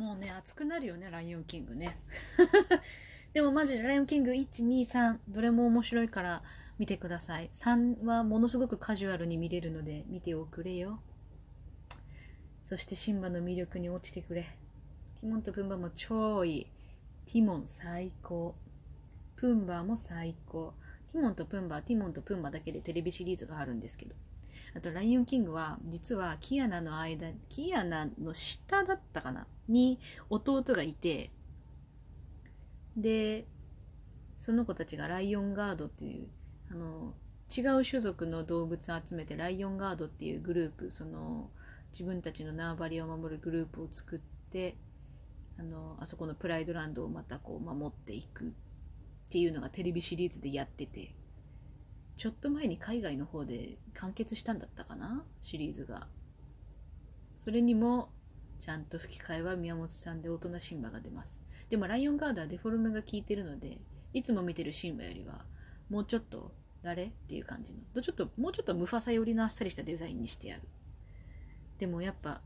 もうね熱くなるよねライオンキングね。でもマジでライオンキング123どれも面白いから見てください。3はものすごくカジュアルに見れるので見ておくれよ。そしてシンバの魅力に落ちてくれ。ティモンとプンバも超いい。ティモン最高。プンバも最高。ティモンとプンバティモンとプンバだけでテレビシリーズがあるんですけど。あと、ライオンキングは、実はキアナの間、キアナの下だったかな？に弟がいて、で、その子たちがライオンガードっていう、あの、違う種族の動物を集めてライオンガードっていうグループ、その、自分たちの縄張りを守るグループを作って、あの、あそこのプライドランドをまたこう守っていくっていうのがテレビシリーズでやってて、ちょっと前に海外の方で完結したんだったかな？シリーズが。それにも、ちゃんと吹き替えは宮本さんで大人シンバが出ます。でもライオンガードはデフォルメが効いてるので、いつも見てるシンバよりは、もうちょっと誰？っていう感じの。ちょっと、もうちょっとムファサ寄りのあっさりしたデザインにしてやる。でもやっぱ、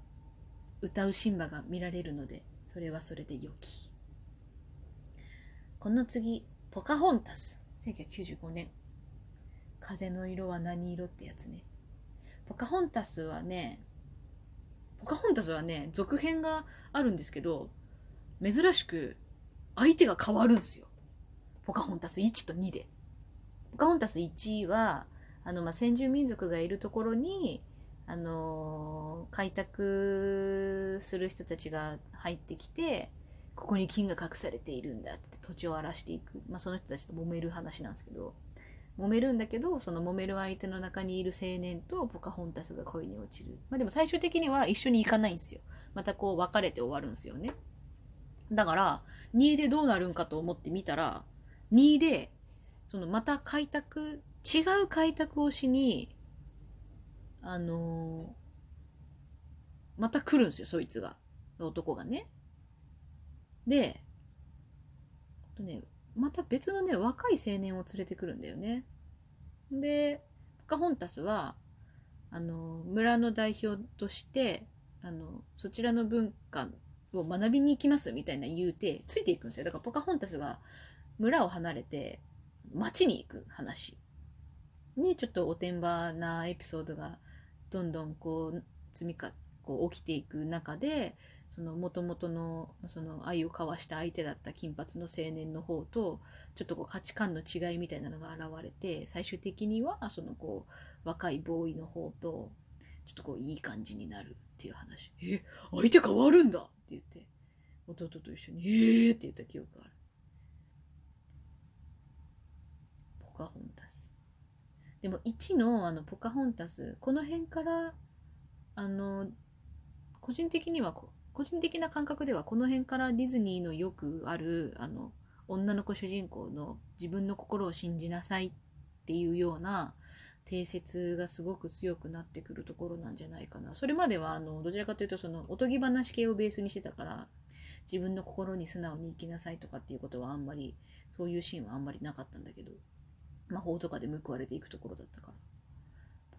歌うシンバが見られるので、それはそれで良き。この次、ポカホンタス。1995年。風の色は何色ってやつね。ポカホンタスはね、ポカホンタスはね、続編があるんですけど、珍しく相手が変わるんすよ。ポカホンタス1と2で。ポカホンタス1は、あの、まあ、先住民族がいるところに、あのー、開拓する人たちが入ってきて、ここに金が隠されているんだって土地を荒らしていく。まあ、その人たちと揉める話なんですけど、揉めるんだけどその揉める相手の中にいる青年とポカホンタスが恋に落ちる。まあでも最終的には一緒に行かないんですよ。またこう別れて終わるんですよね。だから2でどうなるんかと思ってみたら2でそのまた開拓違う開拓をしにあのー、また来るんですよそいつが。男がね。でとねまた別のね、若い青年を連れてくるんだよね。で、ポカホンタスは、あの、村の代表として、あの、そちらの文化を学びに行きますみたいな言うて、ついていくんですよ。だからポカホンタスが村を離れて、町に行く話。に、ちょっとおてんばなエピソードが、どんどんこう、積みか、こう起きていく中で、その元々のその愛を交わした相手だった金髪の青年の方とちょっとこう価値観の違いみたいなのが現れて最終的にはそのこう若いボーイの方とちょっとこういい感じになるっていう話。え相手変わるんだ！って言って弟と一緒にえー、って言った記憶がある。ポカホンタス。でも1のあのポカホンタスこの辺からあの個人的にはこ個人的な感覚ではこの辺からディズニーのよくあるあの女の子主人公の自分の心を信じなさいっていうような定説がすごく強くなってくるところなんじゃないかな。それまではあのどちらかというとそのおとぎ話系をベースにしてたから自分の心に素直に生きなさいとかっていうことはあんまりそういうシーンはあんまりなかったんだけど魔法とかで報われていくところだったから。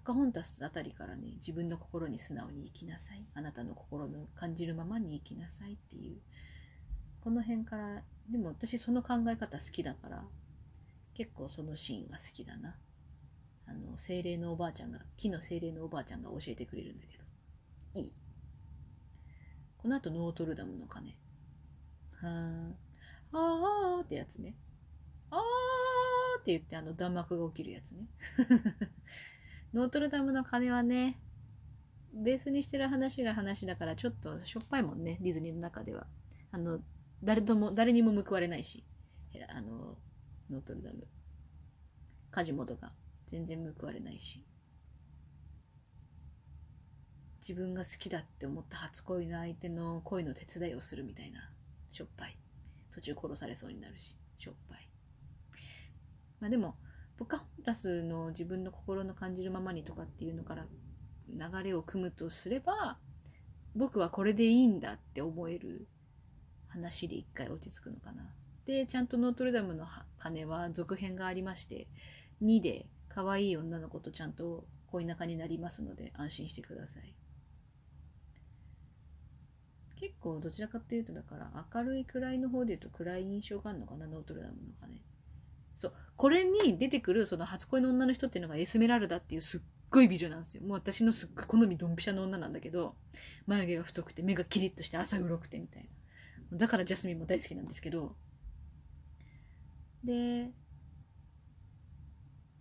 カホンタスあたりからね、自分の心に素直に生きなさい。あなたの心の感じるままに生きなさいっていう。この辺から、でも私その考え方好きだから、結構そのシーンが好きだな。あの、精霊のおばあちゃんが、木の精霊のおばあちゃんが教えてくれるんだけど。いい。この後、ノートルダムの鐘。はー、あーってやつね。あーって言って、あの、弾幕が起きるやつね。ノートルダムの鐘はね、ベースにしてる話が話だからちょっとしょっぱいもんね、ディズニーの中では。あの、誰とも、誰にも報われないし、あの、ノートルダム。カジモドが全然報われないし。自分が好きだって思った初恋の相手の恋の手伝いをするみたいな、しょっぱい。途中殺されそうになるし、しょっぱい。まあでも、ポカホンタスの自分の心の感じるままにとかっていうのから流れを組むとすれば僕はこれでいいんだって思える話で一回落ち着くのかな。でちゃんとノートルダムの鐘は続編がありまして2で可愛い女の子とちゃんと恋仲になりますので安心してください。結構どちらかっていうとだから明るい暗いの方で言うと暗い印象があるのかなノートルダムの鐘そうこれに出てくるその初恋の女の人っていうのがエスメラルダっていうすっごい美女なんですよ。もう私のすっごい好みドンピシャの女なんだけど眉毛が太くて目がキリッとして朝黒くてみたいな。だからジャスミンも大好きなんですけど。で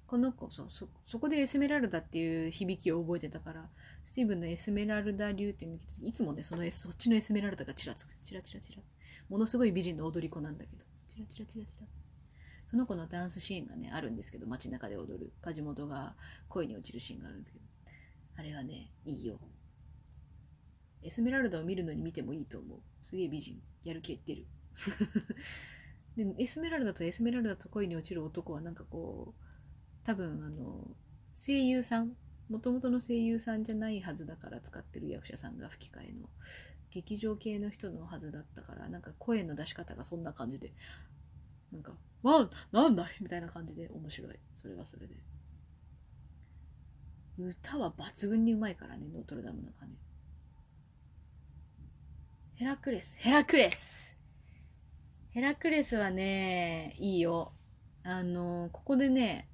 この子そうそそこでエスメラルダっていう響きを覚えてたからスティーブンのエスメラルダ流っていうのいつもねそのそっちのエスメラルダがちらつく。チラチラチラ。ものすごい美人の踊り子なんだけど。チラチラチラチラ。その子のダンスシーンがねあるんですけど街中で踊る。梶本が恋に落ちるシーンがあるんですけど。あれはねいいよ。エスメラルダを見るのに見てもいいと思う。すげえ美人。やる気出る。でエスメラルダとエスメラルダと恋に落ちる男はなんかこう多分あの声優さん。もともとの声優さんじゃないはずだから使ってる役者さんが吹き替えの。劇場系の人のはずだったからなんか声の出し方がそんな感じで。なんか「わあなんだい!」みたいな感じで面白いそれはそれで歌は抜群にうまいからねノートルダムの鐘ヘラクレスヘラクレスヘラクレスはねいいよあのここでね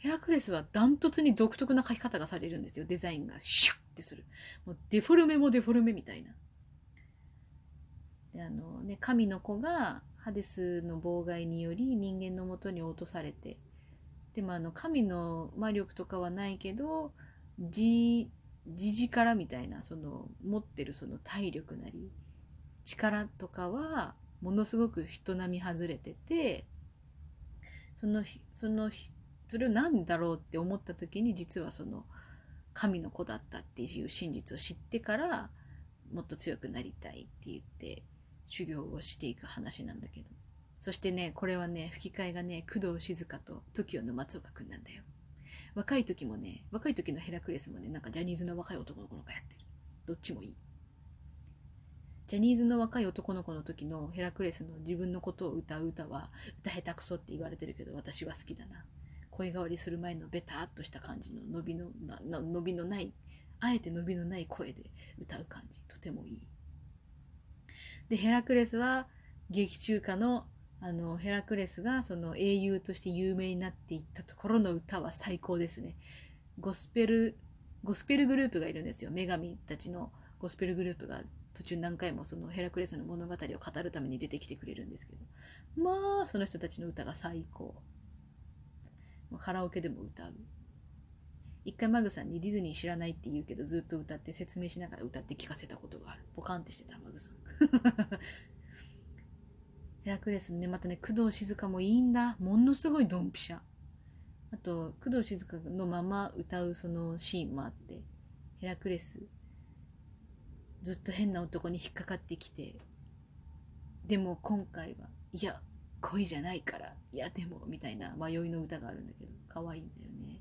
ヘラクレスはダントツに独特な描き方がされるんですよ。デザインがシュッてする。もうデフォルメもデフォルメみたいな。で、あのね、神の子がハデスの妨害により人間のもとに落とされて、でもあの、神の魔力とかはないけど、じ、じ力みたいな、その、持ってるその体力なり、力とかは、ものすごく人並み外れてて、その、そのそれを何だろうって思った時に実はその神の子だったっていう真実を知ってからもっと強くなりたいって言って修行をしていく話なんだけど。そしてねこれはね吹き替えがね工藤静香と TOKIO の松岡君なんだよ。若い時もね若い時のヘラクレスもねなんかジャニーズの若い男の子の子やってる。どっちもいい。ジャニーズの若い男の子の時のヘラクレスの自分のことを歌う歌は歌下手くそって言われてるけど私は好きだな。声変わりする前のベターっとした感じの伸びのな伸びのないあえて伸びのない声で歌う感じ。とてもいい。でヘラクレスは劇中歌のあのヘラクレスがその英雄として有名になっていったところの歌は最高ですね。ゴスペルゴスペルグループがいるんですよ女神たちのゴスペルグループが途中何回もそのヘラクレスの物語を語るために出てきてくれるんですけどまあその人たちの歌が最高。カラオケでも歌う。一回マグさんにディズニー知らないって言うけどずっと歌って説明しながら歌って聞かせたことがある。ポカンってしてたマグさん。ヘラクレスね、またね、工藤静香もいいんだ。ものすごいドンピシャ。あと、工藤静香のまま歌うそのシーンもあって、ヘラクレス、ずっと変な男に引っかかってきて、でも今回は、いや、恋じゃないから、いやでも、みたいな迷いの歌があるんだけど、可愛いんだよね。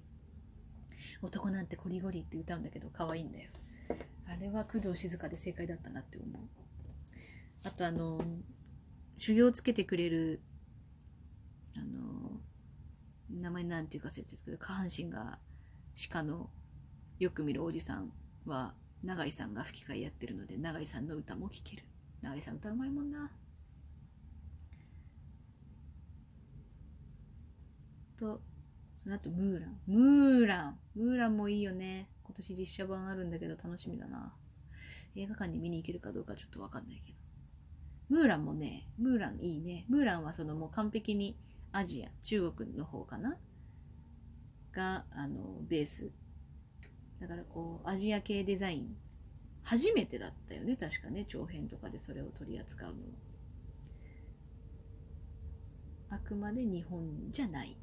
男なんてコリゴリって歌うんだけど、可愛いんだよ。あれは工藤静香で正解だったなって思う。あとあの、修行つけてくれる、あの、名前なんていうか忘れてるけど、下半身が鹿のよく見るおじさんは、永井さんが吹き替えやってるので、永井さんの歌も聴ける。永井さん歌うまいもんな。と、その後ムーラン。ムーラン。ムーランもいいよね。今年実写版あるんだけど楽しみだな。映画館に見に行けるかどうかちょっとわかんないけど。ムーランもね、ムーランいいね。ムーランはそのもう完璧にアジア、中国の方かな？が、あの、ベース。だからこう、アジア系デザイン。初めてだったよね、確かね。長編とかでそれを取り扱うの。あくまで日本じゃない。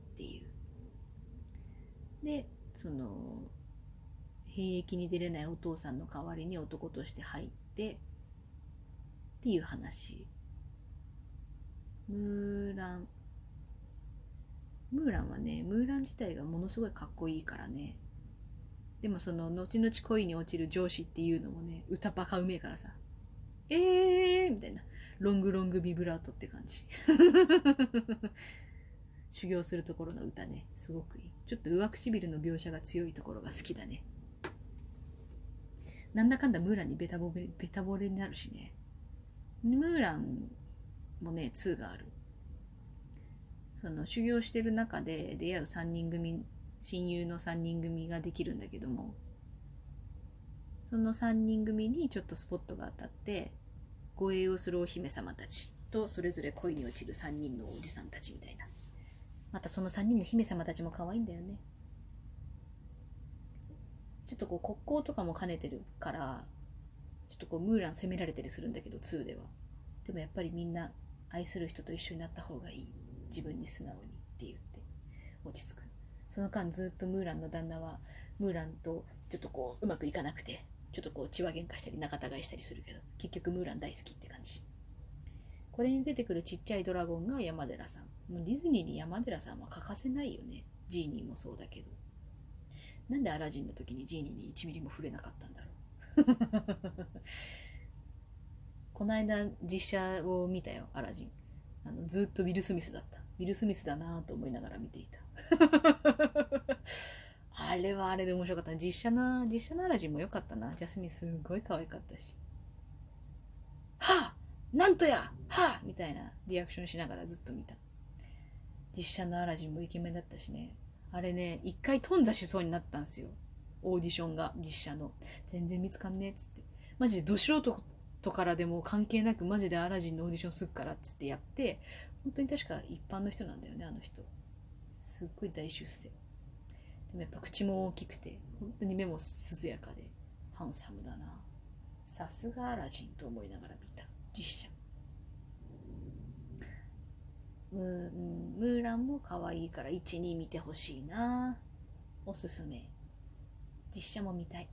で、その、兵役に出れないお父さんの代わりに男として入って、っていう話。ムーラン。ムーランはね、ムーラン自体がものすごいかっこいいからね。でもその、後々恋に落ちる上司っていうのもね、歌バカうめえからさ。えーみたいな。ロングロングビブラートって感じ。修行するところの歌ね、すごくいい。ちょっと上唇の描写が強いところが好きだね。なんだかんだムーランにベタボレベタボレになるしね。ムーランもね2があるその修行してる中で出会う3人組親友の3人組ができるんだけどもその3人組にちょっとスポットが当たって護衛をするお姫様たちとそれぞれ恋に落ちる3人のおじさんたちみたいなまたその3人の姫様たちも可愛いんだよね。ちょっとこう国交とかも兼ねてるからちょっとこうムーラン責められたりするんだけど2では。でもやっぱりみんな愛する人と一緒になった方がいい。自分に素直にって言って。落ち着く。その間ずっとムーランの旦那はムーランとちょっとこううまくいかなくてちょっとこう血話喧嘩したり仲違いしたりするけど結局ムーラン大好きって感じ。これに出てくるちっちゃいドラゴンが山寺さん。もうディズニーに山寺さんは欠かせないよね。ジーニーもそうだけど。なんでアラジンの時にジーニーに1ミリも触れなかったんだろう。この間実写を見たよアラジン。あのずっとウィル・スミスだった。ウィル・スミスだなと思いながら見ていた。あれはあれで面白かった。実写な実写のアラジンも良かったな。ジャスミンすごい可愛かったし。なんとやはあみたいなリアクションしながらずっと見た。実写のアラジンもイケメンだったしね。あれね一回頓挫しそうになったんですよ。オーディションが実写の。全然見つかんねえっつって。マジでど素人とからでも関係なくマジでアラジンのオーディションすっからっつってやって本当に確か一般の人なんだよねあの人。すっごい大出世。でもやっぱ口も大きくて本当に目も涼やかでハンサムだな。さすがアラジンと思いながら見た。実写。ムーランも可愛いから12見てほしいな。おすすめ。実写も見たい。